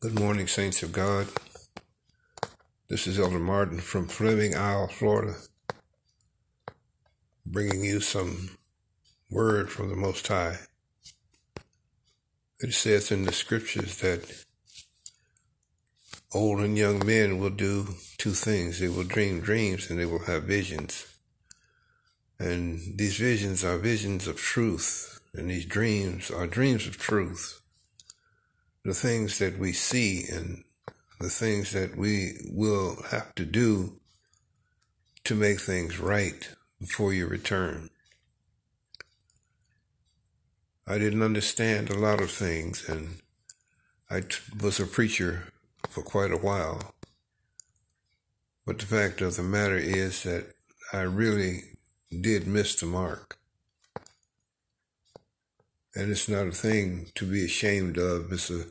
Good morning, saints of God. This is Elder Martin from Fleming Isle, Florida, bringing you some word from the Most High. It says in the scriptures that old and young men will do two things. They will dream dreams and they will have visions. And these visions are visions of truth, and these dreams are dreams of truth the things that we see and the things that we will have to do to make things right before you return. I didn't understand a lot of things, and I t- was a preacher for quite a while. But the fact of the matter is that I really did miss the mark. And it's not a thing to be ashamed of. It's a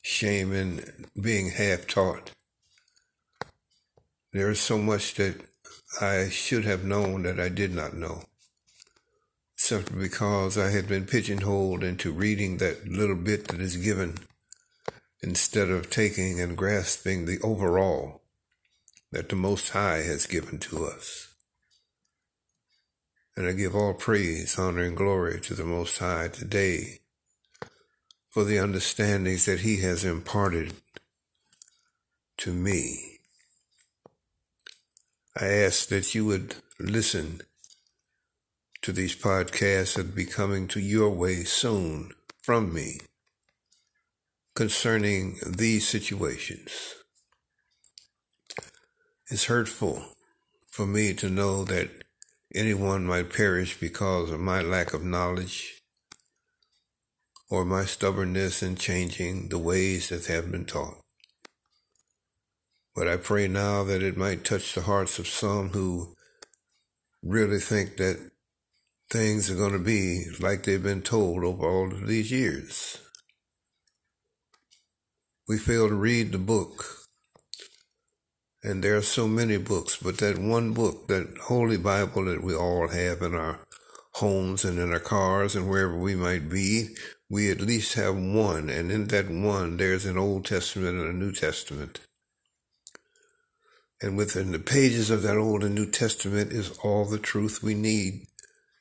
shame in being half taught. There is so much that I should have known that I did not know, simply because I had been pigeonholed into reading that little bit that is given instead of taking and grasping the overall that the Most High has given to us. And I give all praise, honor, and glory to the Most High today for the understandings that He has imparted to me. I ask that you would listen to these podcasts that will be coming to your way soon from me concerning these situations. It's hurtful for me to know that anyone might perish because of my lack of knowledge or my stubbornness in changing the ways that have been taught. But I pray now that it might touch the hearts of some who really think that things are going to be like they've been told over all of these years. We fail to read the book. And there are so many books, but that one book, that Holy Bible that we all have in our homes and in our cars and wherever we might be, we at least have one, and in that one, there's an Old Testament and a New Testament. And within the pages of that Old and New Testament is all the truth we need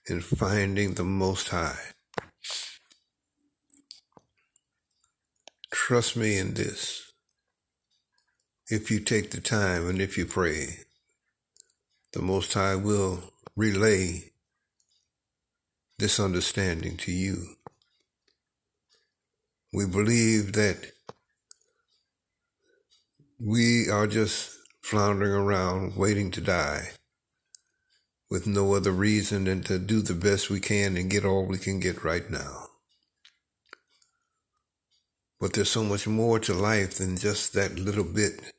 in finding the Most High. Trust me in this. If you take the time and if you pray, the Most High will relay this understanding to you. We believe that we are just floundering around waiting to die with no other reason than to do the best we can and get all we can get right now. But there's so much more to life than just that little bit.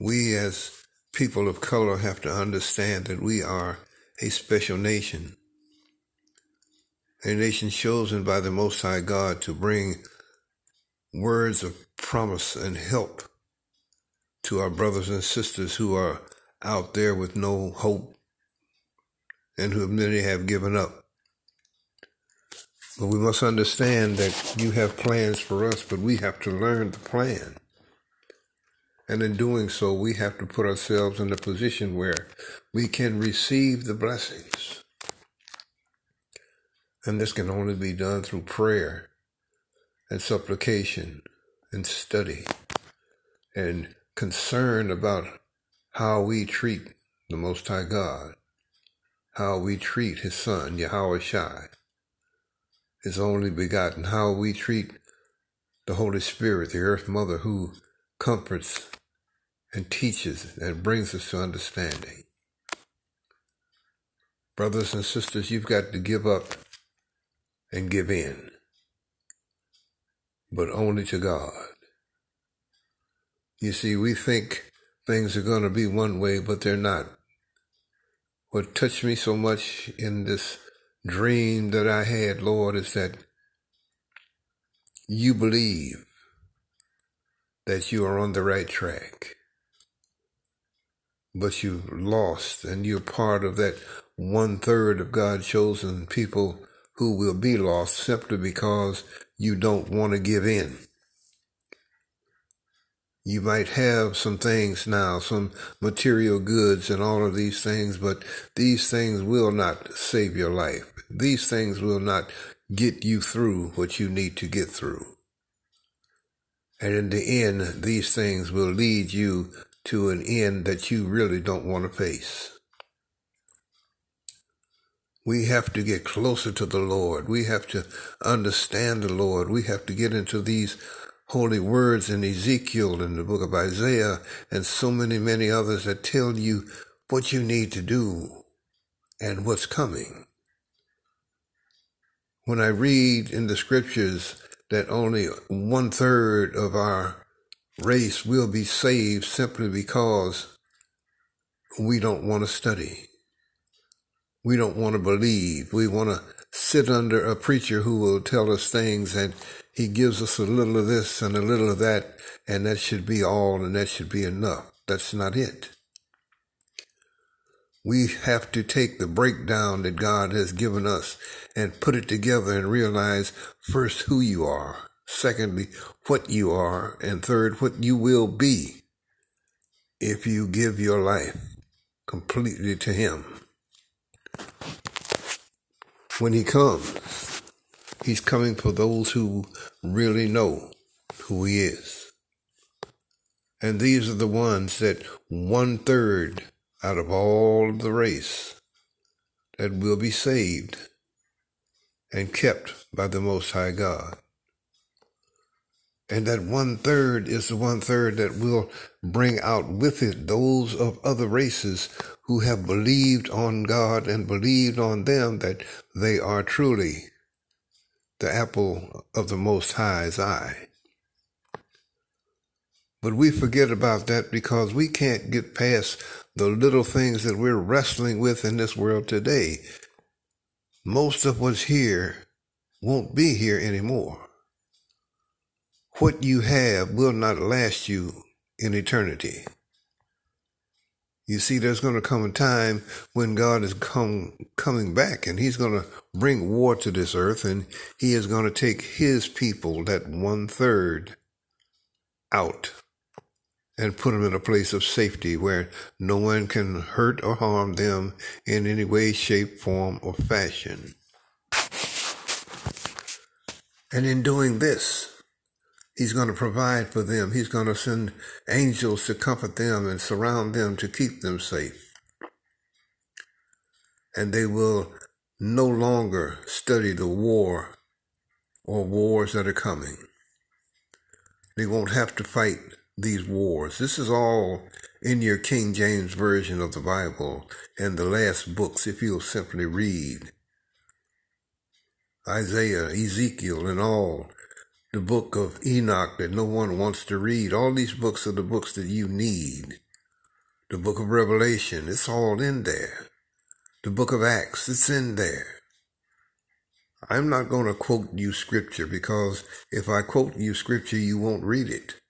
We as people of color have to understand that we are a special nation. A nation chosen by the Most High God to bring words of promise and help to our brothers and sisters who are out there with no hope and who many have given up. But we must understand that you have plans for us, but we have to learn the plan. And in doing so, we have to put ourselves in a position where we can receive the blessings. And this can only be done through prayer and supplication and study and concern about how we treat the Most High God, how we treat His Son, Yahweh Shai, His only begotten, how we treat the Holy Spirit, the Earth Mother, who comforts and teaches and brings us to understanding. Brothers and sisters, you've got to give up and give in but only to God. You see, we think things are going to be one way, but they're not. What touched me so much in this dream that I had, Lord, is that you believe that you are on the right track, but you've lost and you're part of that one third of God's chosen people who will be lost simply because you don't want to give in. You might have some things now, some material goods and all of these things, but these things will not save your life. These things will not get you through what you need to get through. And in the end, these things will lead you to an end that you really don't want to face. We have to get closer to the Lord. We have to understand the Lord. We have to get into these holy words in Ezekiel and the book of Isaiah and so many, many others that tell you what you need to do and what's coming. When I read in the scriptures that only one third of our race will be saved simply because we don't want to study. We don't want to believe. We want to sit under a preacher who will tell us things and he gives us a little of this and a little of that and that should be all and that should be enough. That's not it. We have to take the breakdown that God has given us and put it together and realize first who you are, secondly, what you are, and third, what you will be if you give your life completely to Him. When he comes, he's coming for those who really know who he is. And these are the ones that one third out of all the race that will be saved and kept by the Most High God. And that one third is the one third that will bring out with it those of other races who have believed on God and believed on them that they are truly the apple of the Most High's eye. But we forget about that because we can't get past the little things that we're wrestling with in this world today. Most of what's here won't be here anymore. What you have will not last you in eternity. You see, there's going to come a time when God is come, coming back and he's going to bring war to this earth and he is going to take his people, that one third, out and put them in a place of safety where no one can hurt or harm them in any way, shape, form, or fashion. And in doing this, He's going to provide for them. He's going to send angels to comfort them and surround them to keep them safe. And they will no longer study the war or wars that are coming. They won't have to fight these wars. This is all in your King James Version of the Bible and the last books, if you'll simply read Isaiah, Ezekiel, and all the book of Enoch that no one wants to read. All these books are the books that you need. The book of Revelation, it's all in there. The book of Acts, it's in there. I'm not going to quote you scripture because if I quote you scripture, you won't read it.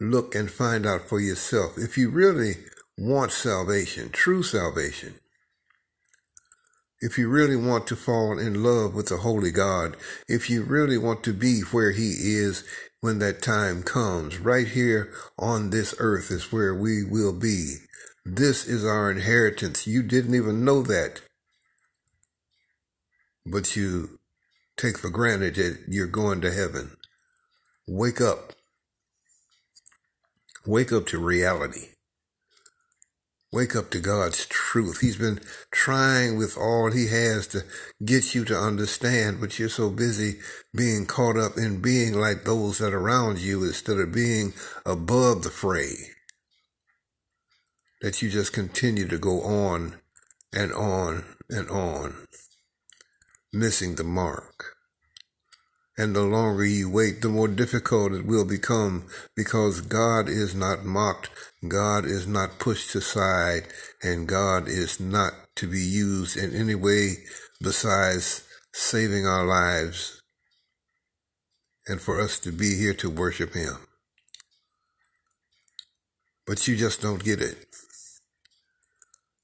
Look and find out for yourself. If you really want salvation, true salvation, if you really want to fall in love with the Holy God, if you really want to be where He is when that time comes, right here on this earth is where we will be. This is our inheritance. You didn't even know that. But you take for granted that you're going to heaven. Wake up. Wake up to reality. Wake up to God's truth. He's been trying with all he has to get you to understand, but you're so busy being caught up in being like those that are around you instead of being above the fray that you just continue to go on and on and on, missing the mark. And the longer you wait, the more difficult it will become because God is not mocked, God is not pushed aside, and God is not to be used in any way besides saving our lives and for us to be here to worship Him. But you just don't get it.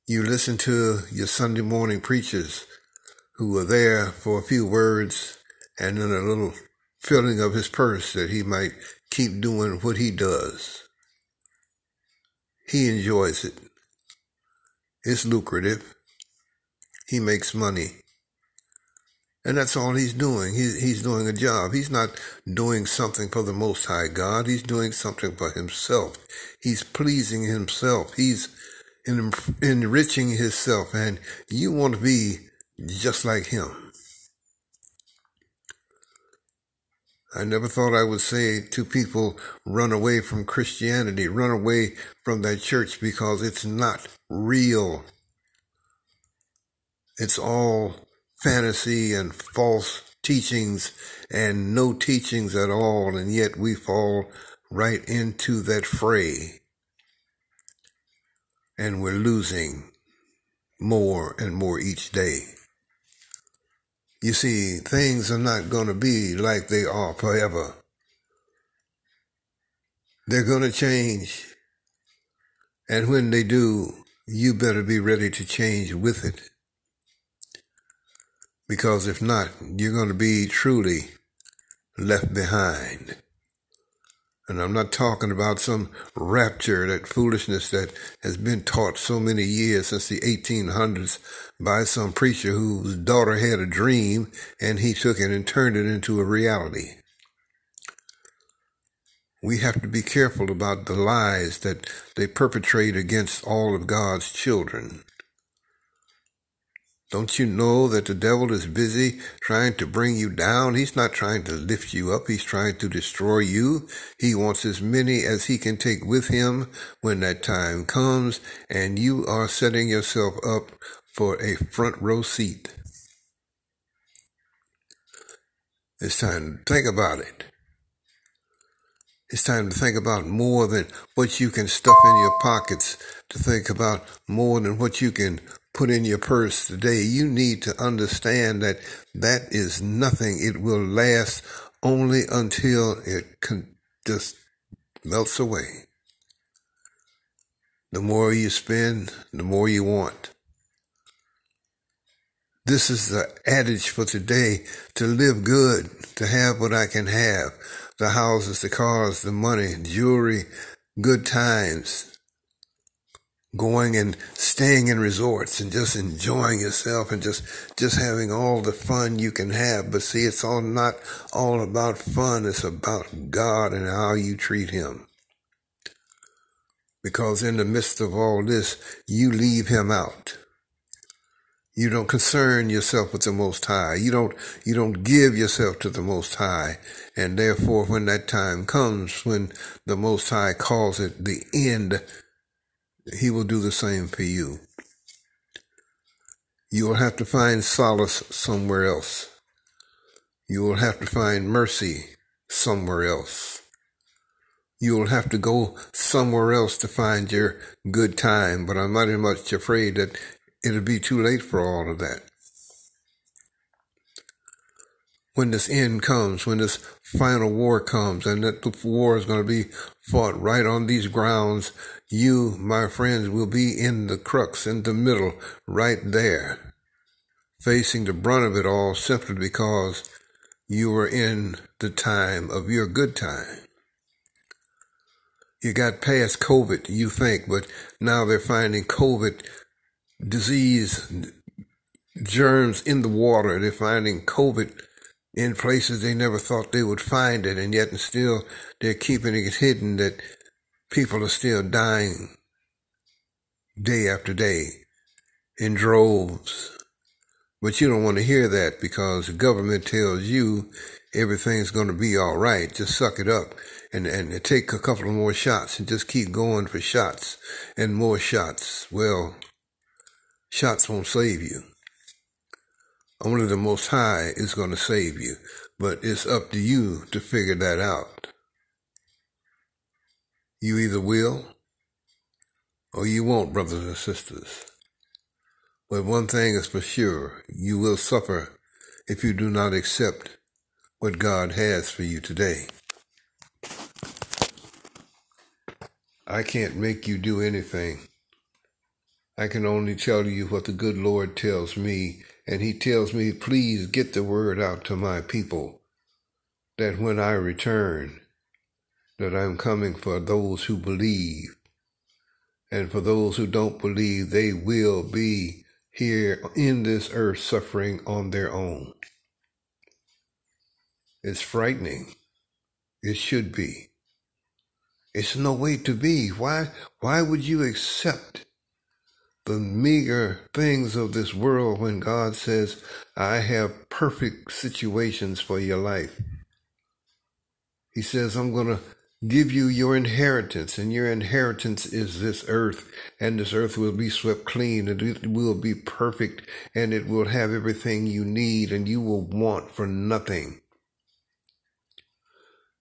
You listen to your Sunday morning preachers who are there for a few words and then a little filling of his purse that he might keep doing what he does. He enjoys it. It's lucrative. He makes money. And that's all he's doing. He, he's doing a job. He's not doing something for the Most High God. He's doing something for himself. He's pleasing himself. He's en- enriching himself. And you want to be just like him. I never thought I would say to people, run away from Christianity, run away from that church because it's not real. It's all fantasy and false teachings and no teachings at all, and yet we fall right into that fray. And we're losing more and more each day. You see, things are not going to be like they are forever. They're going to change. And when they do, you better be ready to change with it. Because if not, you're going to be truly left behind. And I'm not talking about some rapture, that foolishness that has been taught so many years since the 1800s by some preacher whose daughter had a dream and he took it and turned it into a reality. We have to be careful about the lies that they perpetrate against all of God's children. Don't you know that the devil is busy trying to bring you down? He's not trying to lift you up. He's trying to destroy you. He wants as many as he can take with him when that time comes, and you are setting yourself up for a front row seat. It's time to think about it. It's time to think about more than what you can stuff in your pockets, to think about more than what you can put in your purse today, you need to understand that that is nothing. It will last only until it just melts away. The more you spend, the more you want. This is the adage for today to live good, to have what I can have the houses, the cars, the money, jewelry, good times, going and staying in resorts and just enjoying yourself and just just having all the fun you can have. But see it's all not all about fun. It's about god and how you treat him. Because in the midst of all this you leave him out. You don't concern yourself with the most high. You don't you don't give yourself to the most high. And therefore when that time comes when the most high calls it the end he will do the same for you. You will have to find solace somewhere else. You will have to find mercy somewhere else. You will have to go somewhere else to find your good time, but I'm mighty much afraid that it'll be too late for all of that when this end comes, when this final war comes, and that the war is going to be fought right on these grounds, you, my friends, will be in the crux, in the middle, right there, facing the brunt of it all simply because you were in the time of your good time. You got past COVID, you think, but now they're finding COVID disease germs in the water. They're finding COVID in places they never thought they would find it, and yet and still they're keeping it hidden that people are still dying day after day in droves. But you don't want to hear that because the government tells you everything's going to be all right. Just suck it up and, and take a couple of more shots and just keep going for shots and more shots. Well, shots won't save you. Only the Most High is going to save you, but it's up to you to figure that out. You either will or you won't, brothers and sisters. But one thing is for sure, you will suffer if you do not accept what God has for you today. I can't make you do anything. I can only tell you what the good Lord tells me and he tells me, please get the word out to my people that when I return, that I'm coming for those who believe. And for those who don't believe, they will be here in this earth suffering on their own. It's frightening. It should be. It's no way to be. Why, why would you accept the meager things of this world when God says, I have perfect situations for your life? He says, I'm going to give you your inheritance, and your inheritance is this earth, and this earth will be swept clean, and it will be perfect, and it will have everything you need, and you will want for nothing.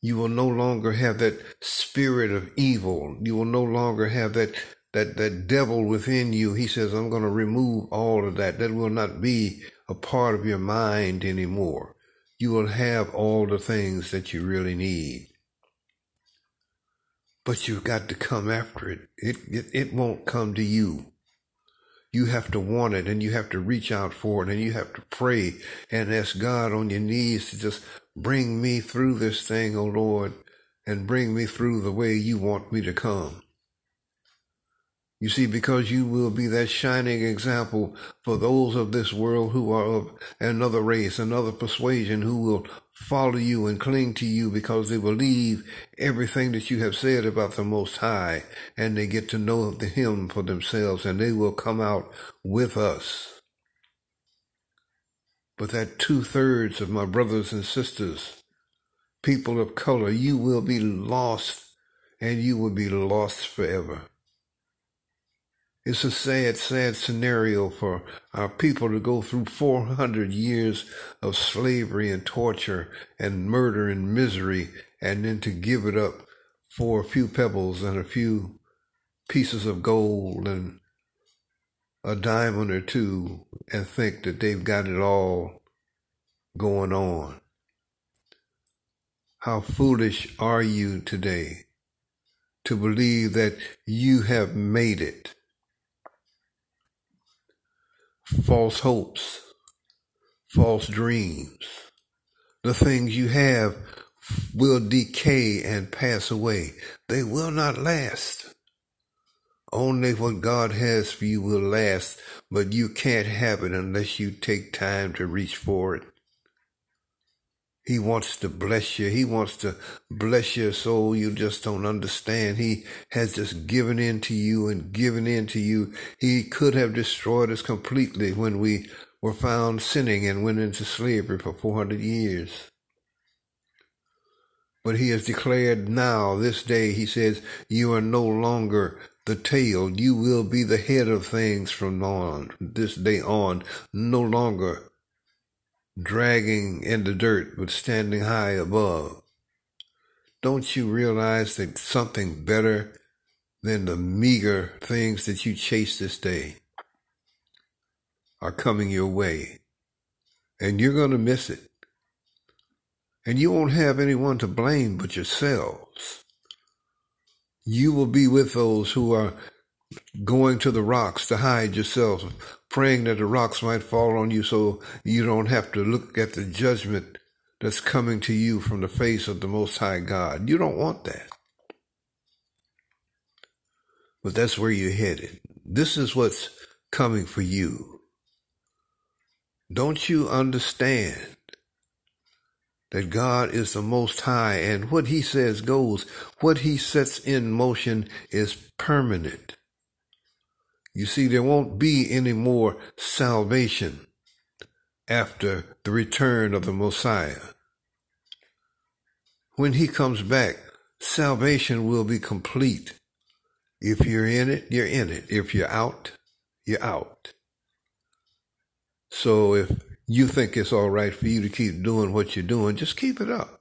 You will no longer have that spirit of evil. You will no longer have that that that devil within you. He says, "I'm going to remove all of that. That will not be a part of your mind anymore. You will have all the things that you really need." But you've got to come after it. It it, it won't come to you. You have to want it and you have to reach out for it and you have to pray and ask God on your knees to just bring me through this thing, O oh Lord, and bring me through the way you want me to come. You see, because you will be that shining example for those of this world who are of another race, another persuasion, who will follow you and cling to you because they believe everything that you have said about the Most High, and they get to know the Him for themselves, and they will come out with us. But that two thirds of my brothers and sisters, people of color, you will be lost, and you will be lost forever. It's a sad, sad scenario for our people to go through 400 years of slavery and torture and murder and misery and then to give it up for a few pebbles and a few pieces of gold and a diamond or two and think that they've got it all going on. How foolish are you today to believe that you have made it? False hopes, false dreams. The things you have will decay and pass away. They will not last. Only what God has for you will last, but you can't have it unless you take time to reach for it. He wants to bless you. He wants to bless your soul. You just don't understand. He has just given in to you and given in to you. He could have destroyed us completely when we were found sinning and went into slavery for 400 years. But he has declared now, this day, he says, you are no longer the tail. You will be the head of things from on, this day on, no longer dragging in the dirt but standing high above. Don't you realize that something better than the meager things that you chase this day are coming your way? And you're going to miss it. And you won't have anyone to blame but yourselves. You will be with those who are going to the rocks to hide yourself, praying that the rocks might fall on you so you don't have to look at the judgment that's coming to you from the face of the Most High God. You don't want that. But that's where you're headed. This is what's coming for you. Don't you understand that God is the Most High and what He says goes? What He sets in motion is permanent. You see, there won't be any more salvation after the return of the Messiah. When he comes back, salvation will be complete. If you're in it, you're in it. If you're out, you're out. So if you think it's all right for you to keep doing what you're doing, just keep it up.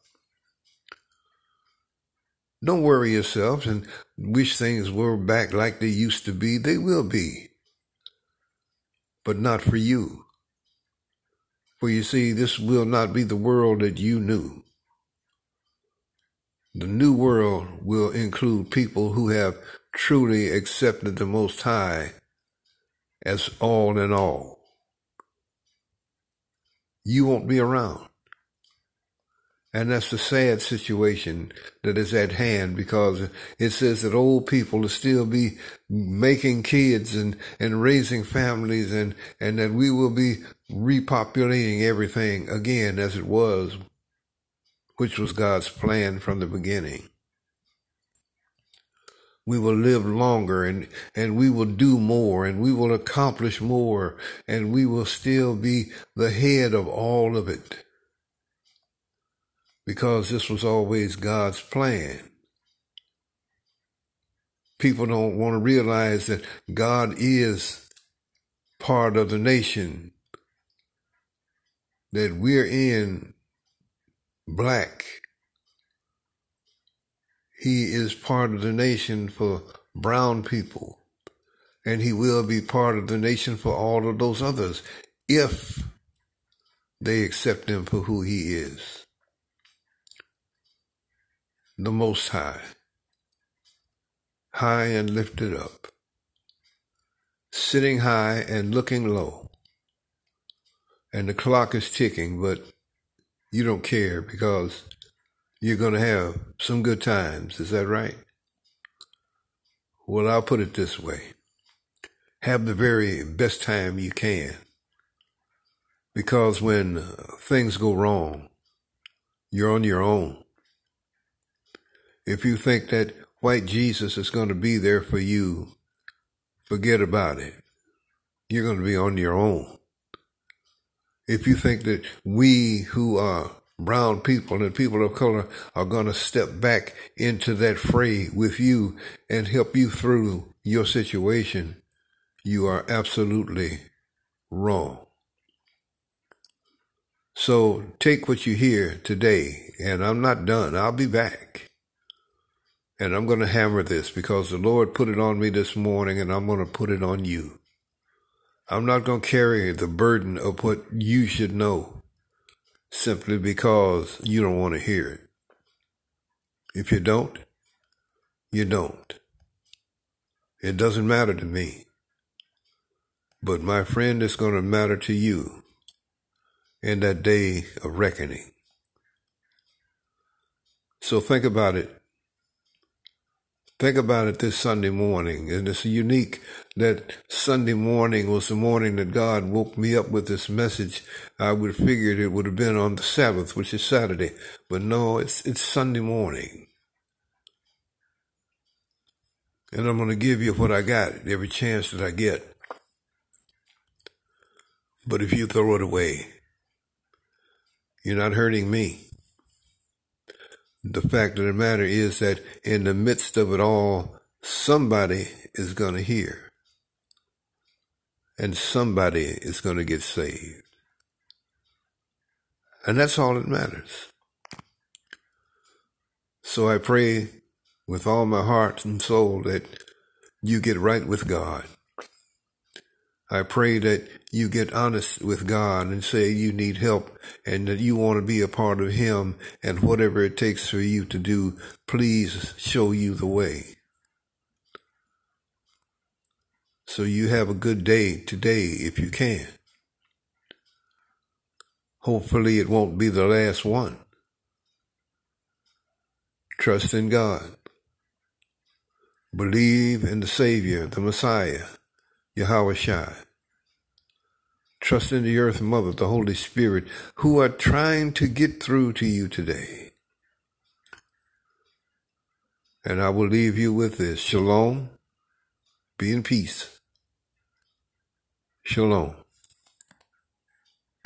Don't worry yourselves and wish things were back like they used to be. They will be. But not for you. For you see, this will not be the world that you knew. The new world will include people who have truly accepted the Most High as all in all. You won't be around. And that's the sad situation that is at hand because it says that old people will still be making kids and, and raising families and, and that we will be repopulating everything again as it was, which was God's plan from the beginning. We will live longer and, and we will do more and we will accomplish more and we will still be the head of all of it because this was always God's plan. People don't want to realize that God is part of the nation, that we're in black. He is part of the nation for brown people, and he will be part of the nation for all of those others if they accept him for who he is the Most High, high and lifted up, sitting high and looking low. And the clock is ticking, but you don't care because you're going to have some good times. Is that right? Well, I'll put it this way have the very best time you can. Because when things go wrong, you're on your own if you think that white Jesus is going to be there for you, forget about it. You're going to be on your own. If you think that we who are brown people and people of color are going to step back into that fray with you and help you through your situation, you are absolutely wrong. So take what you hear today, and I'm not done. I'll be back. And I'm going to hammer this because the Lord put it on me this morning and I'm going to put it on you. I'm not going to carry the burden of what you should know simply because you don't want to hear it. If you don't, you don't. It doesn't matter to me. But my friend, it's going to matter to you in that day of reckoning. So think about it Think about it this Sunday morning, and it's unique that Sunday morning was the morning that God woke me up with this message. I would have figured it would have been on the Sabbath, which is Saturday, but no, it's it's Sunday morning. And I'm going to give you what I got every chance that I get. But if you throw it away, you're not hurting me the fact of the matter is that in the midst of it all, somebody is going to hear. And somebody is going to get saved. And that's all that matters. So I pray with all my heart and soul that you get right with God. I pray that you get honest with God and say you need help and that you want to be a part of Him and whatever it takes for you to do, please show you the way. So you have a good day today if you can. Hopefully it won't be the last one. Trust in God. Believe in the Savior, the Messiah Yahweh Shai. Trust in the earth mother, the Holy Spirit, who are trying to get through to you today. And I will leave you with this. Shalom. Be in peace. Shalom.